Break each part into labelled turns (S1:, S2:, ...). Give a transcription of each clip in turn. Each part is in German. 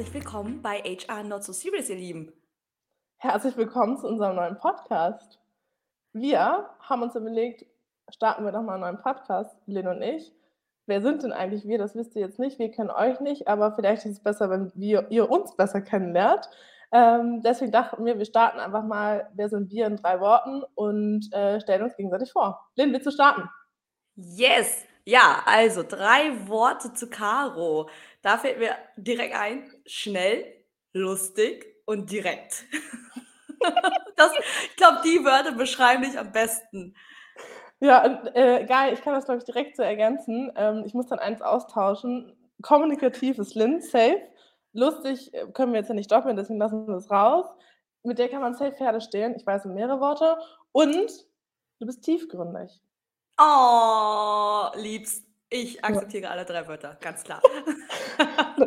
S1: herzlich willkommen bei HR Not So Serious, ihr Lieben.
S2: Herzlich willkommen zu unserem neuen Podcast. Wir haben uns überlegt, starten wir doch mal einen neuen Podcast, Lynn und ich. Wer sind denn eigentlich wir? Das wisst ihr jetzt nicht. Wir kennen euch nicht, aber vielleicht ist es besser, wenn wir, ihr uns besser kennenlernt. Ähm, deswegen dachten wir, wir starten einfach mal, wer sind wir in drei Worten und äh, stellen uns gegenseitig vor. Lynn, willst du starten?
S1: Yes! Ja, also drei Worte zu Caro. Da fällt mir direkt ein, schnell, lustig und direkt. das, ich glaube, die Wörter beschreiben dich am besten.
S2: Ja, äh, geil, ich kann das, glaube ich, direkt so ergänzen. Ähm, ich muss dann eins austauschen. Kommunikativ ist Lynn, safe. Lustig äh, können wir jetzt ja nicht doppeln, deswegen lassen wir es raus. Mit der kann man safe Pferde stehlen. Ich weiß mehrere Worte. Und du bist tiefgründig.
S1: Oh, liebst. Ich akzeptiere ja. alle drei Wörter, ganz klar.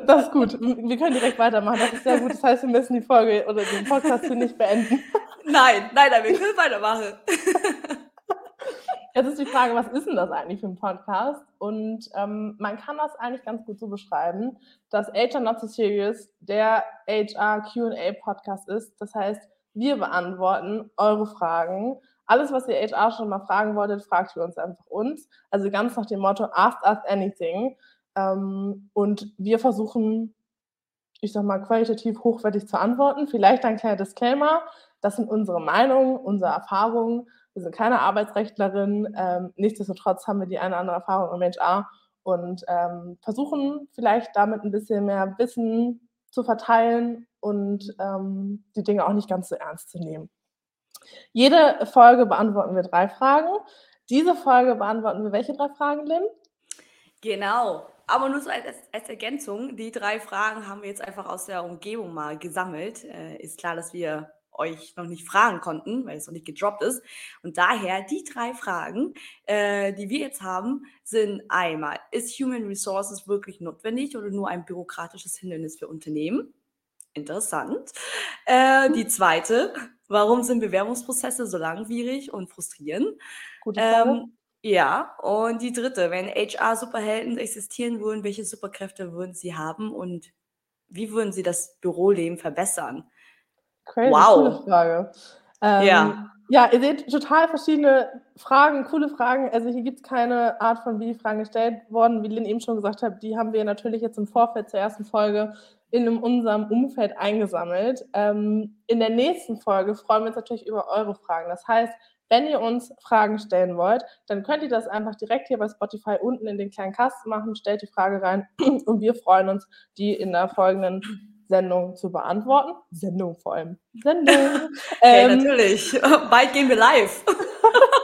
S2: Das ist gut. Wir können direkt weitermachen. Das ist sehr gut. Das heißt, wir müssen die Folge oder den Podcast hier nicht beenden.
S1: Nein, nein, nein, wir können weitermachen.
S2: Jetzt ist die Frage, was ist denn das eigentlich für ein Podcast? Und ähm, man kann das eigentlich ganz gut so beschreiben, dass HR Not So Serious der HR QA Podcast ist. Das heißt, wir beantworten eure Fragen. Alles, was ihr HR schon mal fragen wolltet, fragt ihr uns einfach uns. Also ganz nach dem Motto, ask us anything. Ähm, und wir versuchen, ich sag mal, qualitativ hochwertig zu antworten. Vielleicht ein kleiner Disclaimer. Das sind unsere Meinungen, unsere Erfahrungen wir sind keine Arbeitsrechtlerin. Ähm, nichtsdestotrotz haben wir die eine oder andere Erfahrung im HR und ähm, versuchen vielleicht damit ein bisschen mehr Wissen zu verteilen und ähm, die Dinge auch nicht ganz so ernst zu nehmen. Jede Folge beantworten wir drei Fragen. Diese Folge beantworten wir welche drei Fragen, Lynn?
S1: Genau. Aber nur so als, als, Ergänzung, die drei Fragen haben wir jetzt einfach aus der Umgebung mal gesammelt. Äh, ist klar, dass wir euch noch nicht fragen konnten, weil es noch nicht gedroppt ist. Und daher die drei Fragen, äh, die wir jetzt haben, sind einmal, ist Human Resources wirklich notwendig oder nur ein bürokratisches Hindernis für Unternehmen? Interessant. Äh, die zweite, warum sind Bewerbungsprozesse so langwierig und frustrierend? Gute Frage. Ähm, ja, und die dritte, wenn HR-Superhelden existieren würden, welche Superkräfte würden sie haben und wie würden sie das Büroleben verbessern?
S2: Crazy, wow. Frage. Ähm, ja. Ja, ihr seht total verschiedene Fragen, coole Fragen. Also hier gibt es keine Art von, wie die Fragen gestellt wurden. Wie Lynn eben schon gesagt hat, die haben wir natürlich jetzt im Vorfeld zur ersten Folge in unserem Umfeld eingesammelt. Ähm, in der nächsten Folge freuen wir uns natürlich über eure Fragen. Das heißt, wenn ihr uns Fragen stellen wollt, dann könnt ihr das einfach direkt hier bei Spotify unten in den kleinen Kasten machen, stellt die Frage rein und wir freuen uns, die in der folgenden Sendung zu beantworten. Sendung vor allem. Sendung.
S1: okay, ähm, natürlich. Bald gehen wir live.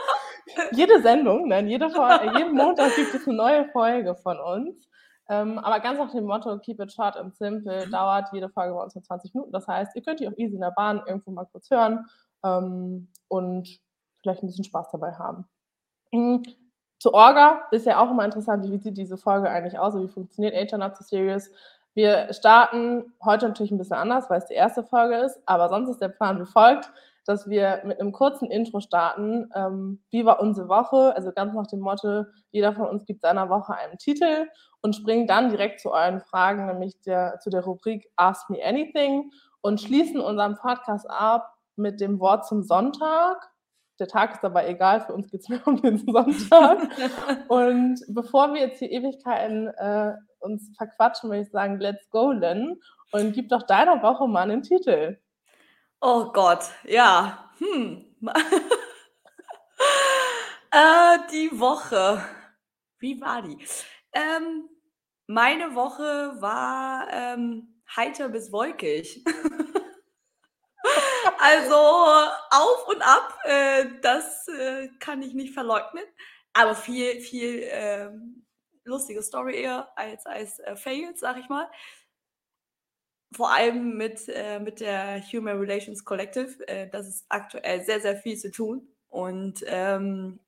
S2: jede Sendung, nein, jede jeden Montag gibt es eine neue Folge von uns. Ähm, aber ganz nach dem Motto, keep it short and simple, dauert jede Folge bei uns nur 20 Minuten. Das heißt, ihr könnt die auch easy in der Bahn irgendwo mal kurz hören ähm, und vielleicht ein bisschen Spaß dabei haben. Mhm. Zu Orga ist ja auch immer interessant, wie sieht diese Folge eigentlich aus, wie funktioniert HR Not So Serious. Wir starten heute natürlich ein bisschen anders, weil es die erste Folge ist, aber sonst ist der Plan wie folgt, dass wir mit einem kurzen Intro starten. Ähm, wie war unsere Woche? Also ganz nach dem Motto, jeder von uns gibt seiner Woche einen Titel und springen dann direkt zu euren Fragen, nämlich der, zu der Rubrik Ask Me Anything und schließen unseren Podcast ab mit dem Wort zum Sonntag. Der Tag ist dabei egal, für uns geht es nur um den Sonntag. und bevor wir jetzt hier Ewigkeiten äh, uns verquatschen, würde ich sagen, let's go, Len. Und gib doch deiner Woche mal einen Titel.
S1: Oh Gott, ja. Hm. äh, die Woche. Wie war die? Ähm, meine Woche war ähm, heiter bis wolkig. Also auf und ab, äh, das äh, kann ich nicht verleugnen. Aber viel, viel ähm, lustige Story eher als, als äh, Fails, sag ich mal. Vor allem mit, äh, mit der Human Relations Collective. Äh, das ist aktuell sehr, sehr viel zu tun. Und ähm,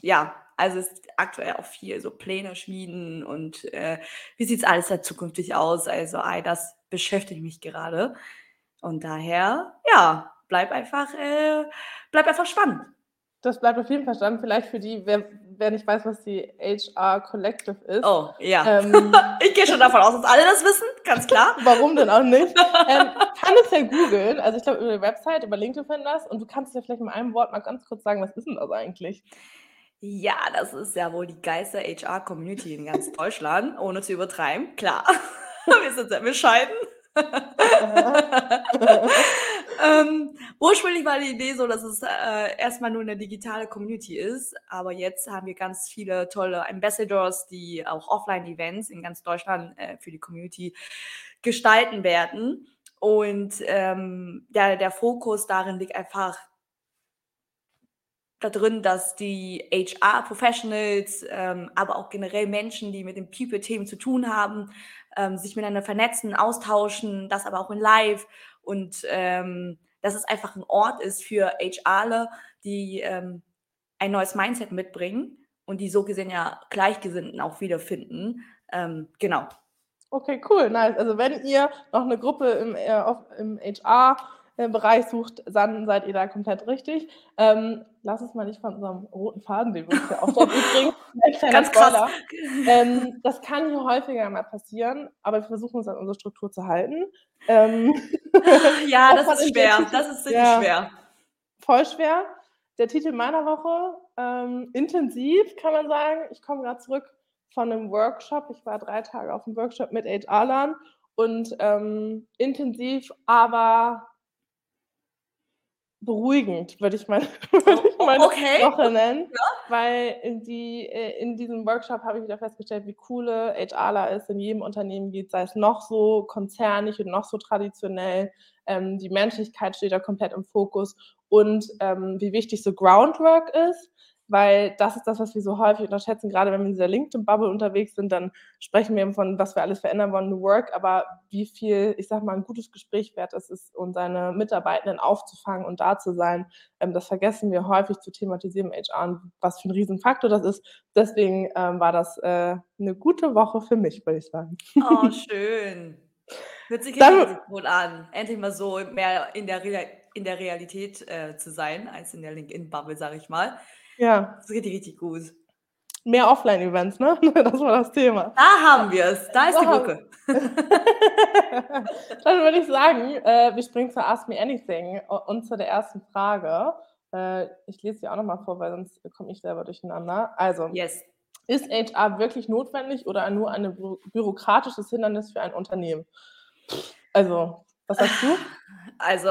S1: ja, also ist aktuell auch viel so Pläne schmieden und äh, wie sieht es alles da zukünftig aus? Also all das beschäftigt mich gerade. Und daher, ja, bleib einfach, äh, bleib einfach spannend.
S2: Das bleibt auf jeden Fall spannend. Vielleicht für die, wer, wer nicht weiß, was die HR Collective ist.
S1: Oh, ja. Ähm, ich gehe schon davon aus, dass alle das wissen, ganz klar.
S2: Warum denn auch nicht? ähm, kann es ja googeln. Also ich glaube, über die Website, über LinkedIn finden das. Und du kannst ja vielleicht in einem Wort mal ganz kurz sagen, was ist denn das eigentlich?
S1: Ja, das ist ja wohl die geilste HR-Community in ganz Deutschland, ohne zu übertreiben. Klar, wir sind sehr bescheiden. Ähm, ursprünglich war die Idee so, dass es äh, erstmal nur eine digitale Community ist, aber jetzt haben wir ganz viele tolle Ambassadors, die auch Offline-Events in ganz Deutschland äh, für die Community gestalten werden. Und ähm, der, der Fokus darin liegt einfach da drin, dass die HR-Professionals, ähm, aber auch generell Menschen, die mit den People-Themen zu tun haben, ähm, sich miteinander vernetzen, austauschen, das aber auch in Live und ähm, dass es einfach ein Ort ist für HRler, die ähm, ein neues Mindset mitbringen und die so gesehen ja Gleichgesinnten auch wiederfinden. Ähm, genau.
S2: Okay, cool, nice. Also wenn ihr noch eine Gruppe im, äh, im HR Bereich sucht, dann seid ihr da komplett richtig. Ähm, lass uns mal nicht von unserem roten Faden, den wir uns ja auch übrigens.
S1: Ganz krass.
S2: Ähm, das kann hier häufiger mal passieren, aber wir versuchen uns an unsere Struktur zu halten. Ähm,
S1: ja, das ist schwer. Das ist wirklich ja, schwer.
S2: Voll schwer. Der Titel meiner Woche, ähm, intensiv kann man sagen. Ich komme gerade zurück von einem Workshop. Ich war drei Tage auf einem Workshop mit HR-Lern und ähm, intensiv, aber beruhigend, würde ich meine, würde ich meine okay. Woche nennen. Ja. Weil in, die, äh, in diesem Workshop habe ich wieder festgestellt, wie coole HRler es in jedem Unternehmen gibt, sei es noch so konzernig und noch so traditionell. Ähm, die Menschlichkeit steht da komplett im Fokus und ähm, wie wichtig so Groundwork ist weil das ist das, was wir so häufig unterschätzen. Gerade wenn wir in dieser LinkedIn-Bubble unterwegs sind, dann sprechen wir von, was wir alles verändern wollen, New Work, aber wie viel, ich sag mal, ein gutes Gespräch wert es ist, um seine Mitarbeitenden aufzufangen und da zu sein, ähm, das vergessen wir häufig zu thematisieren im HR und was für ein Riesenfaktor das ist. Deswegen ähm, war das äh, eine gute Woche für mich, würde ich sagen.
S1: Oh, schön. Hört sich Dann, gut an. Endlich mal so mehr in der, Re in der Realität äh, zu sein, als in der LinkedIn-Bubble, sage ich mal.
S2: Ja.
S1: Das ist richtig, richtig gut.
S2: Mehr Offline-Events, ne? Das war das Thema.
S1: Da haben wir es. Da ist die Brücke.
S2: Dann würde ich sagen, äh, wir springen zu Ask Me Anything und zu der ersten Frage. Äh, ich lese sie auch nochmal vor, weil sonst komme ich selber durcheinander. Also,
S1: yes.
S2: ist HR wirklich notwendig oder nur ein bü bürokratisches Hindernis für ein Unternehmen? Also, was sagst du?
S1: Also,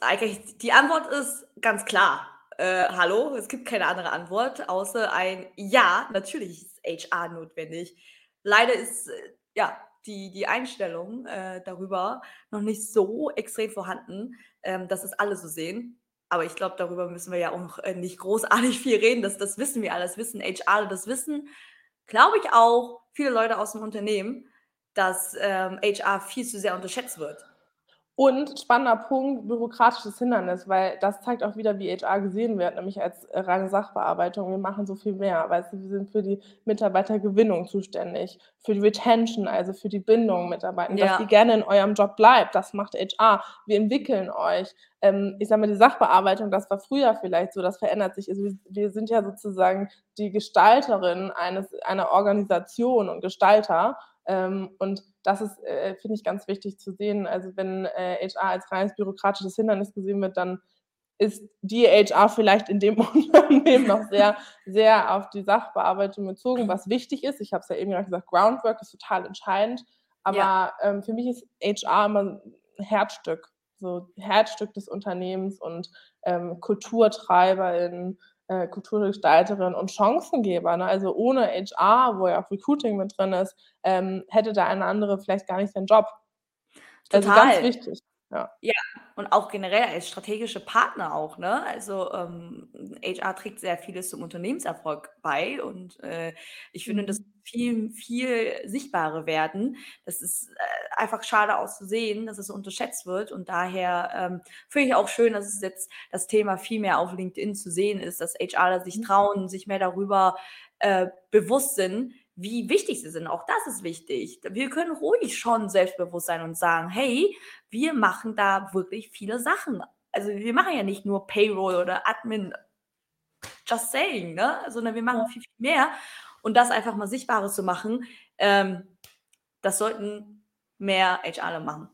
S1: eigentlich, die Antwort ist ganz klar äh, hallo, es gibt keine andere Antwort, außer ein Ja, natürlich ist HR notwendig. Leider ist äh, ja die, die Einstellung äh, darüber noch nicht so extrem vorhanden, ähm, dass es alle so sehen. Aber ich glaube, darüber müssen wir ja auch äh, nicht großartig viel reden. Das, das wissen wir alles, wissen HR, das wissen, glaube ich, auch viele Leute aus dem Unternehmen, dass ähm, HR viel zu sehr unterschätzt wird.
S2: Und spannender Punkt, bürokratisches Hindernis, weil das zeigt auch wieder, wie HR gesehen wird, nämlich als reine Sachbearbeitung. Wir machen so viel mehr. Du, wir sind für die Mitarbeitergewinnung zuständig, für die Retention, also für die Bindung Mitarbeiter, ja. dass die gerne in eurem Job bleibt. Das macht HR. Wir entwickeln euch. Ähm, ich sage mal, die Sachbearbeitung, das war früher vielleicht so, das verändert sich. Also wir sind ja sozusagen die Gestalterin eines, einer Organisation und Gestalter. Ähm, und das ist, äh, finde ich, ganz wichtig zu sehen. Also wenn äh, HR als reines bürokratisches Hindernis gesehen wird, dann ist die HR vielleicht in dem Unternehmen noch sehr, sehr auf die Sachbearbeitung bezogen, was wichtig ist. Ich habe es ja eben gesagt, Groundwork ist total entscheidend. Aber ja. ähm, für mich ist HR immer ein Herzstück, so Herzstück des Unternehmens und ähm, Kulturtreiberin, äh, Kulturgestalterin und Chancengeber. Ne? Also ohne HR, wo ja auch Recruiting mit drin ist, ähm, hätte da eine andere vielleicht gar nicht seinen Job.
S1: Total. Also ganz wichtig. Ja. ja, und auch generell als strategische Partner auch, ne? Also ähm, HR trägt sehr vieles zum Unternehmenserfolg bei und äh, ich finde, mhm. das viel, viel sichtbarer werden. Das ist äh, einfach schade auszusehen, dass es unterschätzt wird und daher ähm, finde ich auch schön, dass es jetzt das Thema viel mehr auf LinkedIn zu sehen ist, dass HRler sich mhm. trauen, sich mehr darüber äh, bewusst sind, wie wichtig sie sind. Auch das ist wichtig. Wir können ruhig schon selbstbewusst sein und sagen, hey, wir machen da wirklich viele Sachen. Also wir machen ja nicht nur Payroll oder Admin just saying, ne? Sondern wir machen viel, viel mehr. Und das einfach mal Sichtbares zu machen, ähm, das sollten mehr HR machen.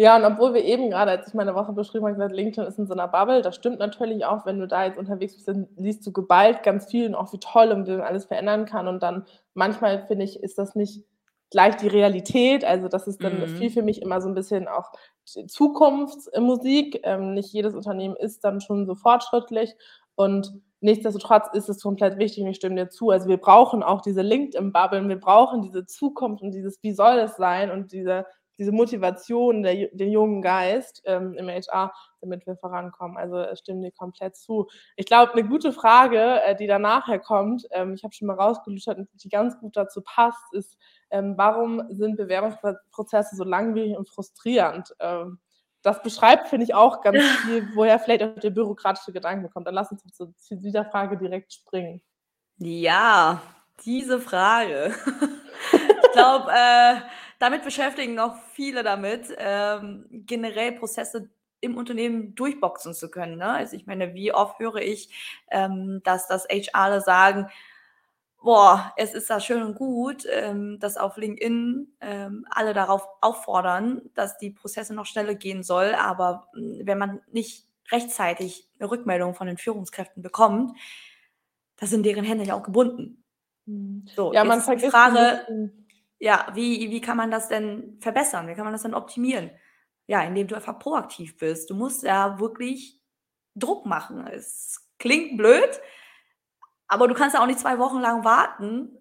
S2: Ja, und obwohl wir eben gerade, als ich meine Woche beschrieben habe, gesagt, LinkedIn ist in so einer Bubble, das stimmt natürlich auch, wenn du da jetzt unterwegs bist, dann liest du geballt ganz viel und auch wie toll und wie man alles verändern kann. Und dann manchmal finde ich, ist das nicht gleich die Realität. Also das ist dann mhm. viel für mich immer so ein bisschen auch Zukunftsmusik. Ähm, nicht jedes Unternehmen ist dann schon so fortschrittlich und nichtsdestotrotz ist es komplett wichtig und ich stimme dir zu. Also wir brauchen auch diese LinkedIn-Bubble, wir brauchen diese Zukunft und dieses, wie soll es sein und diese, diese Motivation, der, den jungen Geist ähm, im HR, damit wir vorankommen. Also ich stimme dir komplett zu. Ich glaube, eine gute Frage, äh, die da nachher kommt, ähm, ich habe schon mal rausgelöscht, die ganz gut dazu passt, ist, ähm, warum sind Bewerbungsprozesse so langwierig und frustrierend? Ähm, das beschreibt, finde ich, auch ganz viel, woher vielleicht auch der bürokratische Gedanke kommt. Dann lass uns zu dieser Frage direkt springen.
S1: Ja, diese Frage. ich glaube, äh, damit beschäftigen noch viele damit, ähm, generell Prozesse im Unternehmen durchboxen zu können. Ne? Also ich meine, wie oft höre ich, ähm, dass das HR sagen, boah, es ist da schön und gut, ähm, dass auf LinkedIn ähm, alle darauf auffordern, dass die Prozesse noch schneller gehen soll. Aber hm, wenn man nicht rechtzeitig eine Rückmeldung von den Führungskräften bekommt, da sind deren Hände ja auch gebunden.
S2: Hm. So, ja, man vergisst
S1: Frage, ja, wie, wie kann man das denn verbessern? Wie kann man das denn optimieren? Ja, indem du einfach proaktiv bist. Du musst ja wirklich Druck machen. Es klingt blöd, aber du kannst ja auch nicht zwei Wochen lang warten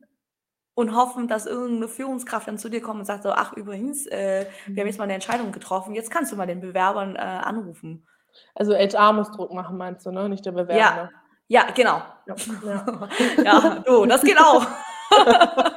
S1: und hoffen, dass irgendeine Führungskraft dann zu dir kommt und sagt so, ach übrigens, äh, wir haben jetzt mal eine Entscheidung getroffen, jetzt kannst du mal den Bewerbern äh, anrufen.
S2: Also HR muss Druck machen, meinst du, ne? Nicht der Bewerber.
S1: Ja, ja genau. Ja, ja. ja du, das geht auch.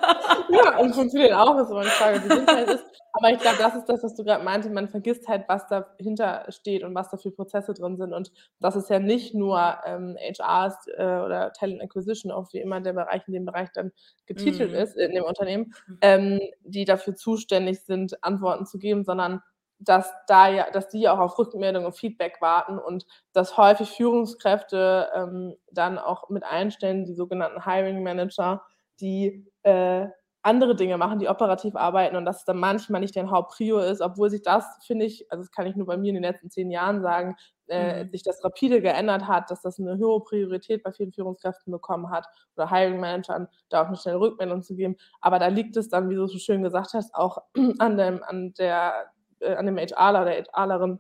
S2: ja, und funktioniert auch, ist immer eine Frage, wie sinnvoll ist. Aber ich glaube, das ist das, was du gerade meinte. Man vergisst halt, was dahinter steht und was da für Prozesse drin sind. Und das ist ja nicht nur ähm, HRs äh, oder Talent Acquisition, auch wie immer der Bereich in dem Bereich dann getitelt mm. ist in dem Unternehmen, mhm. ähm, die dafür zuständig sind, Antworten zu geben, sondern dass da ja, dass die auch auf Rückmeldung und Feedback warten und dass häufig Führungskräfte ähm, dann auch mit einstellen, die sogenannten Hiring Manager, die äh, andere Dinge machen, die operativ arbeiten und dass es dann manchmal nicht dein Hauptprio ist, obwohl sich das, finde ich, also das kann ich nur bei mir in den letzten zehn Jahren sagen, äh, mhm. sich das rapide geändert hat, dass das eine höhere Priorität bei vielen Führungskräften bekommen hat oder Hiring Managern, da auch eine schnelle Rückmeldung zu geben. Aber da liegt es dann, wie du so schön gesagt hast, auch an dem, an der, äh, an dem HRler, der HRlerin,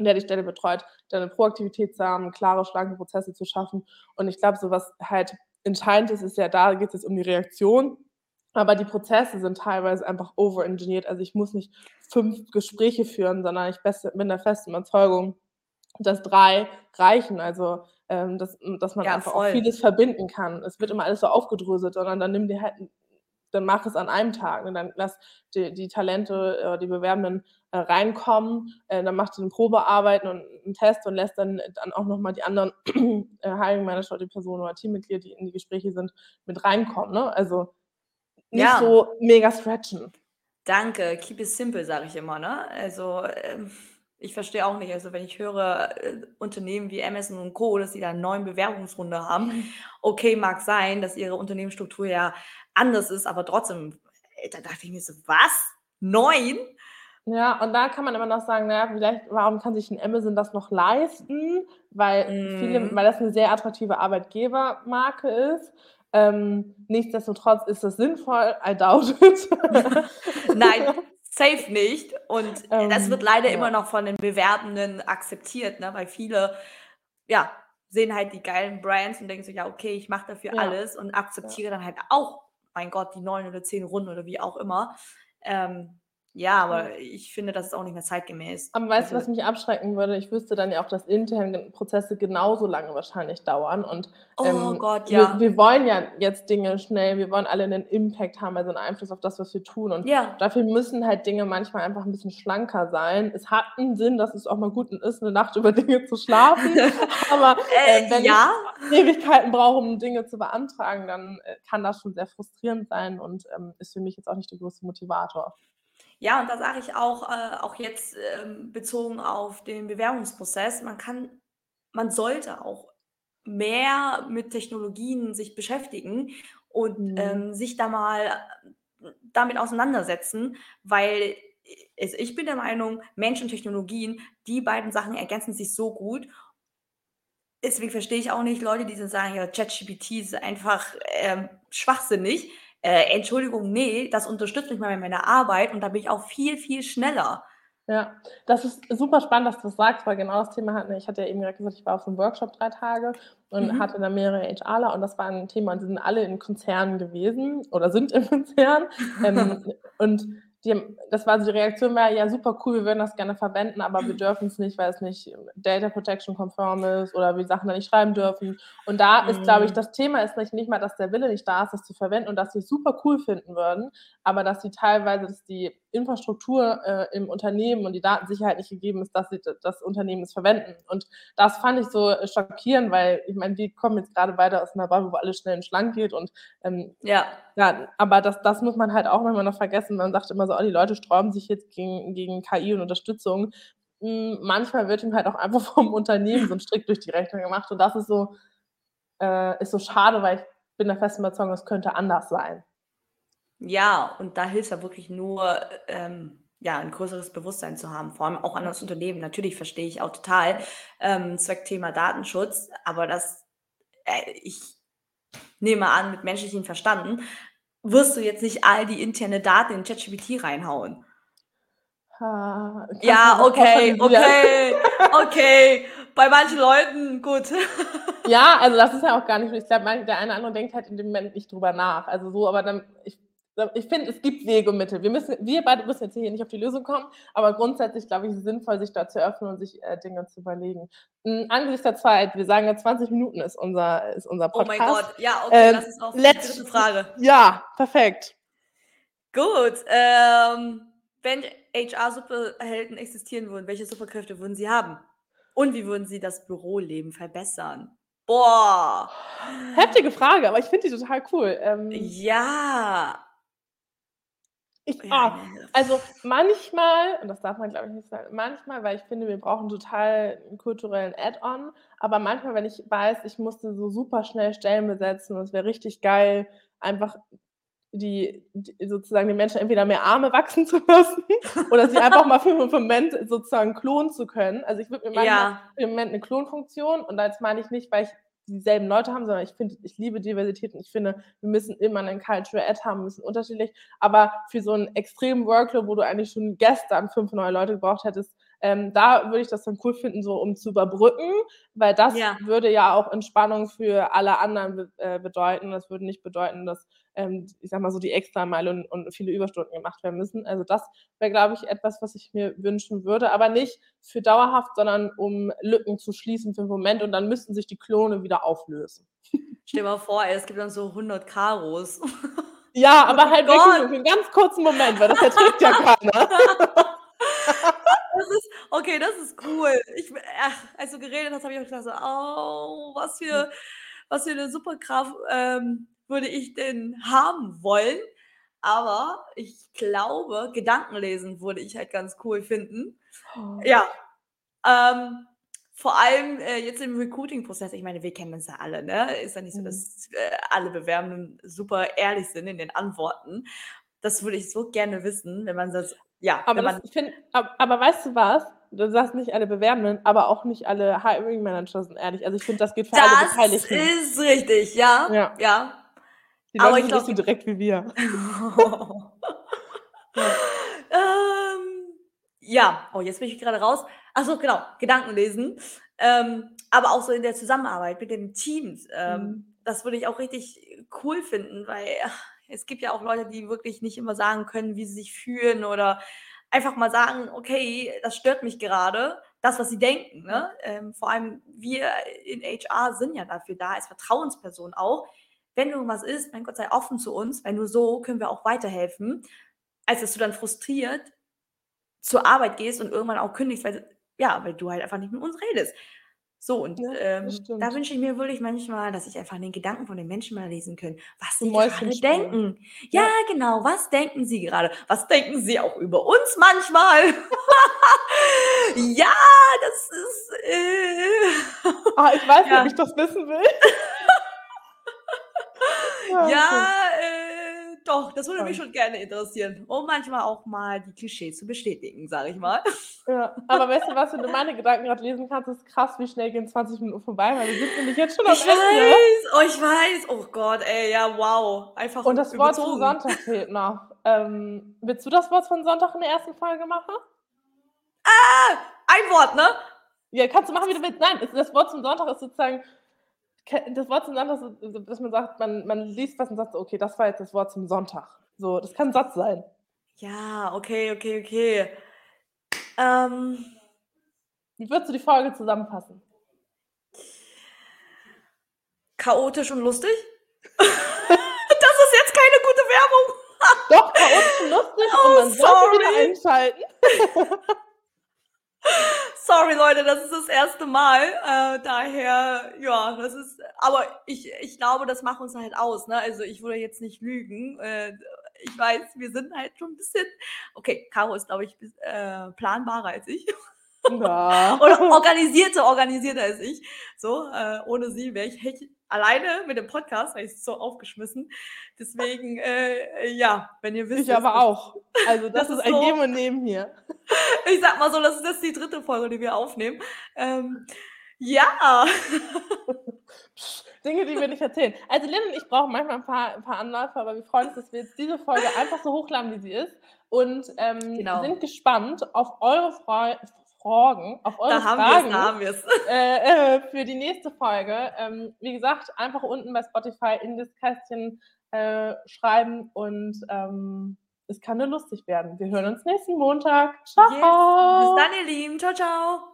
S2: der die Stelle betreut, da eine Proaktivität zu haben, klare, schlanke Prozesse zu schaffen. Und ich glaube, so was halt entscheidend ist, ist ja, da geht es um die Reaktion aber die Prozesse sind teilweise einfach overengineert. Also ich muss nicht fünf Gespräche führen, sondern ich bin der festen Überzeugung, dass drei reichen. Also ähm, dass, dass man ja, einfach voll. auch vieles verbinden kann. Es wird immer alles so aufgedröselt, sondern dann nimm dir halt, dann mach es an einem Tag und dann lass die, die Talente, äh, die Bewerbenden äh, reinkommen, äh, dann macht eine Probearbeiten und einen Test und lässt dann, dann auch nochmal die anderen äh, Hiring Manager, die Personen oder Teammitglieder, die in die Gespräche sind, mit reinkommen. Ne? Also nicht ja. so mega stretchen.
S1: Danke, keep it simple, sage ich immer. Ne? Also ähm, ich verstehe auch nicht, also wenn ich höre, äh, Unternehmen wie Amazon und Co., dass sie da eine neue Bewerbungsrunde haben, mhm. okay, mag sein, dass ihre Unternehmensstruktur ja anders ist, aber trotzdem, da dachte ich mir so, was? Neun?
S2: Ja, und da kann man immer noch sagen, naja, vielleicht, warum kann sich ein Amazon das noch leisten? Weil, mm. viele, weil das eine sehr attraktive Arbeitgebermarke ist. Ähm, nichtsdestotrotz ist das sinnvoll, I doubt it.
S1: Nein, safe nicht. Und ähm, das wird leider ja. immer noch von den Bewerbenden akzeptiert, ne? weil viele, ja, sehen halt die geilen Brands und denken sich, ja, okay, ich mache dafür ja. alles und akzeptiere ja. dann halt auch, mein Gott, die neun oder zehn Runden oder wie auch immer. Ähm, ja, aber ich finde, das ist auch nicht mehr zeitgemäß.
S2: Aber weißt du, also was mich abschrecken würde? Ich wüsste dann ja auch, dass interne Prozesse genauso lange wahrscheinlich dauern. Und
S1: oh ähm, Gott, ja.
S2: Wir, wir, wollen ja jetzt Dinge schnell, wir wollen alle einen Impact haben, also einen Einfluss auf das, was wir tun. Und ja. dafür müssen halt Dinge manchmal einfach ein bisschen schlanker sein. Es hat einen Sinn, dass es auch mal gut ist, eine Nacht über Dinge zu schlafen. aber äh, äh, wenn ja. ich Ewigkeiten brauche, um Dinge zu beantragen, dann äh, kann das schon sehr frustrierend sein und ähm, ist für mich jetzt auch nicht der größte Motivator.
S1: Ja, und da sage ich auch, äh, auch jetzt ähm, bezogen auf den Bewerbungsprozess, man kann, man sollte auch mehr mit Technologien sich beschäftigen und,
S2: Mhm.
S1: ähm, sich da mal damit auseinandersetzen, weil also, ich bin der Meinung, Mensch und Technologien, die beiden Sachen ergänzen sich so gut. Deswegen verstehe ich auch nicht Leute, die so sagen: „Ja, ChatGPT ist einfach, ähm, schwachsinnig.“ Äh, Entschuldigung, ne, das unterstützt mich bei meiner Arbeit und da bin ich auch viel, viel schneller.
S2: Ja, das ist super spannend, dass du das sagst, weil genau das Thema hatten ich hatte ja eben grad gesagt, ich war auf so 'nem Workshop 3 Tage und
S1: Mhm.
S2: hatte da mehrere HRler und das war 'n Thema und die sind alle in Konzernen gewesen oder sind im Konzern. Ähm, und die das war so die Reaktion war: „Ja, super cool, wir würden das gerne verwenden, aber wir dürfen's nicht, weil es nicht Data Protection konform ist oder wir Sachen da nicht schreiben dürfen.“ Und da ist, glaube ich
S1: Mhm.
S2: das Thema ist nicht nicht mal, dass der Wille nicht da ist, das zu verwenden und dass sie's super cool finden würden, aber dass sie teilweise dass die Infrastruktur, äh, im Unternehmen und die Datensicherheit nicht gegeben ist, dass sie das Unternehmen es verwenden. Und das fand ich so, äh, schockierend, weil ich meine, wir kommen jetzt grade beide aus 'ner Bubble, wo alles schnell und schlank geht und, ähm,
S1: Ja.
S2: ja, aber das das muss man halt auch manchmal noch vergessen. Man sagt immer so: „Oh, die Leute sträuben sich jetzt gegen gegen KI und Unterstützung.“ Hm, manchmal wird ihnen halt auch einfach vom Unternehmen so 'n Strick durch die Rechnung gemacht und das ist so äh, ist so schade, weil ich bin der festen Überzeugung, es könnte anders sein.
S1: Ja, und da hilft's ja wirklich nur, ähm, ja, 'n größeres Bewusstsein zu haben, vor allem auch an das Unternehmen. Natürlich verstehe ich auch total, ähm, zwecks Thema Datenschutz, aber das äh, ich nehme an, mit menschlichem Verstanden wirst du jetzt nicht all die interne Daten in ChatGPT reinhauen.
S2: Ha,
S1: Ja, okay, okay, okay. Bei manchen Leuten, gut.
S2: Ja, also, das ist ja auch gar nicht ich glaube, der eine oder andere denkt halt in dem Moment nicht drüber nach. Also, so, aber dann ich ich finde, es gibt Wege und Mittel. Wir müssen wir beide müssen jetzt hier nicht auf die Lösung kommen, aber grundsätzlich, glaube ich, ist es sinnvoll, sich da zu öffnen und sich, äh, Dinge zu überlegen. Hm, angesichts der Zeit, wir sagen ja, 20 Minuten ist unser ist unser
S1: Oh mein
S2: Podcast.
S1: Gott, ja, okay,
S2: Ähm,
S1: lass uns auf die
S2: letz
S1: 3. Frage.
S2: ja, perfekt.
S1: Gut, ähm, wenn HR-Superhelden existieren würden, welche Superkräfte würden sie haben? Und wie würden sie das Büroleben verbessern? Boah.
S2: Heftige Frage, aber ich finde die total cool. Ähm
S1: Ja.
S2: Ich
S1: Ja, ne.
S2: also, manchmal und das darf man, glaube ich, nicht sagen manchmal, weil ich finde, wir brauchen total 'n kulturellen Add-on, aber manchmal, wenn ich weiß, ich musste so super schnell Stellen besetzen und es wäre richtig geil, einfach die d sozusagen den Menschen entweder mehr Arme wachsen zu lassen oder sie einfach mal für 'n Moment sozusagen klonen zu können. Also, ich würde mir manchmal
S1: Ja.
S2: im Moment 'ne Klonfunktion und das meine ich nicht, weil ich dieselben Leute haben, sondern ich finde ich liebe Diversität und ich finde, wir müssen immer 'nen Cultural Add haben, wir müssen unterschiedlich aber für so 'n extremen Workload, wo du eigentlich schon gestern 5 neue Leute gebraucht hättest, ähm, da würde ich das dann cool finden, so um zu überbrücken, weil das
S1: Ja.
S2: würde ja auch Entspannung für alle anderen be äh, bedeuten. Das würde nicht bedeuten, dass, ähm, ich sage mal so, die Extrameile und und viele Überstunden gemacht werden müssen. Also, das wäre, glaube ich, etwas, was ich mir wünschen würde, aber nicht für dauerhaft, sondern um Lücken zu schließen für 'n Moment und dann müssten sich die Klone wieder auflösen.
S1: Stell dir mal vor, ey, es gibt dann so 100 Karos.
S2: Ja,
S1: Oh
S2: aber halt wirklich
S1: Gott.
S2: nur für 'n ganz kurzen Moment, weil das erträgt ja keiner.
S1: Das ist okay, das ist cool. Ich ach, als du geredet hast, habe ich auch gedacht so: „Oh, was für was für 'ne Superkraft, ähm, würde ich denn haben wollen?“ Aber ich glaube, Gedankenlesen würde ich halt ganz cool finden. Ja, ähm, vor allem, äh, jetzt im Recruiting-Prozess. Ich meine, wir kennen das ja alle, ne? Ist ja nicht so,
S2: Mhm.
S1: dass, äh, alle Bewerbenden super ehrlich sind in den Antworten. Das würde ich so gerne wissen, wenn man das ja,
S2: Aber das
S1: man
S2: ich finde ab aber weißt du was? Du sagst nicht alle Bewerbenden, aber auch nicht alle Hiring Manager sind ehrlich. Also, ich finde, das geht für alle
S1: Das
S2: Beteiligten.
S1: ist richtig, ja,
S2: Ja.
S1: ja.
S2: Die
S1: Aber
S2: Leute
S1: ich
S2: sind nicht so direkt wie wir. Ja.
S1: Ähm, ja. Oh, jetzt bin ich grade raus. Ach so, genau, Gedankenlesen. Ähm, aber auch so in der Zusammenarbeit mit den Teams.
S2: Mhm.
S1: Ähm, das würde ich auch richtig cool finden, weil es gibt ja auch Leute, die wirklich nicht immer sagen können, wie sie sich fühlen oder einfach mal sagen: „Okay, das stört mich gerade“, das, was sie denken, ne? Ähm, vor allem wir in HR sind ja dafür da als Vertrauensperson auch. Wenn irgendwas ist, mein Gott, sei offen zu uns, weil nur so können wir auch weiterhelfen, als dass du dann frustriert zur Arbeit gehst und irgendwann auch kündigst, weil ja, weil du halt einfach nicht mit uns redest. So, und
S2: Ja,
S1: ähm, da wünsche ich mir wirklich manchmal, dass ich einfach in den Gedanken von den Menschen mal lesen können, was sie gerade denken. Ja,
S2: Ja.
S1: genau, was denken sie gerade? Was denken sie auch über uns manchmal? ja, das ist. Äh,
S2: Ah, ich weiß nicht,
S1: Ja.
S2: ob ich das wissen will.
S1: ja, äh, doch, das würde mich schon gerne interessieren. Um manchmal auch mal die Klischees zu bestätigen, sage ich mal.
S2: Ja, aber weißt du was, wenn du meine Gedanken gerade lesen kannst, ist krass, wie schnell gehen 20 Minuten vorbei, weil wir sind nämlich jetzt schon am
S1: Ich
S2: Ende.
S1: weiß, oh, ich weiß. Oh Gott, ey, ja, wow. Einfach
S2: Und das Wort
S1: überzogen.
S2: Sonntag fehlt noch. Ähm, willst du das Wort von Sonntag in der ersten Folge machen?
S1: Ein Wort, ne?
S2: Ja, kannst du machen, wie du willst. Nein, das Wort zum Sonntag ist sozusagen, das Wort zum Sonntag dass man sagt, man, man liest was und sagt, okay, das war jetzt das Wort zum Sonntag. So, das kann ein Satz sein.
S1: Ja, okay, okay, okay. Ähm,
S2: Wie würdest du die Folge zusammenfassen?
S1: chaotisch und lustig? das ist jetzt keine gute Werbung.
S2: Doch, chaotisch und lustig
S1: Oh,
S2: und sollte
S1: sorry.
S2: wieder einschalten.
S1: Sorry, Leute, das ist das erste Mal. Äh, daher, ja, das ist. Aber ich, ich glaube, das macht uns halt aus. Ne? Also ich würde jetzt nicht lügen. Äh, ich weiß, wir sind halt schon ein bisschen. Okay, Caro ist, glaube ich, äh, planbarer als ich.
S2: Ja.
S1: Oder organisierter, organisierter als ich. So, äh, ohne sie wäre ich hätte alleine mit dem Podcast, weil ich so aufgeschmissen. Deswegen, äh, ja, wenn ihr wisst.
S2: Ich aber auch. Also das,
S1: Das
S2: ist ein
S1: so-
S2: Geben und Nehmen hier.
S1: Ich sag mal so, das ist jetzt die dritte Folge, die wir aufnehmen. Ähm, ja.
S2: Dinge, die wir nicht erzählen. Also Lynn und ich brauchen manchmal ein paar, ein paar Anläufe, aber wir freuen uns, dass wir jetzt diese Folge einfach so hochladen, wie sie ist. Und ähm,
S1: Genau.
S2: sind gespannt auf eure Fra Fragen, auf eure
S1: Da haben wir es,
S2: Fragen
S1: da haben wir es.
S2: äh, äh, für die nächste Folge. Ähm, wie gesagt, einfach unten bei Spotify in das Kästchen äh, schreiben und ähm, es kann nur lustig werden. Wir hören uns nächsten Montag. Ciao.
S1: Yes. Bis dann, ihr Lieben. Ciao, ciao.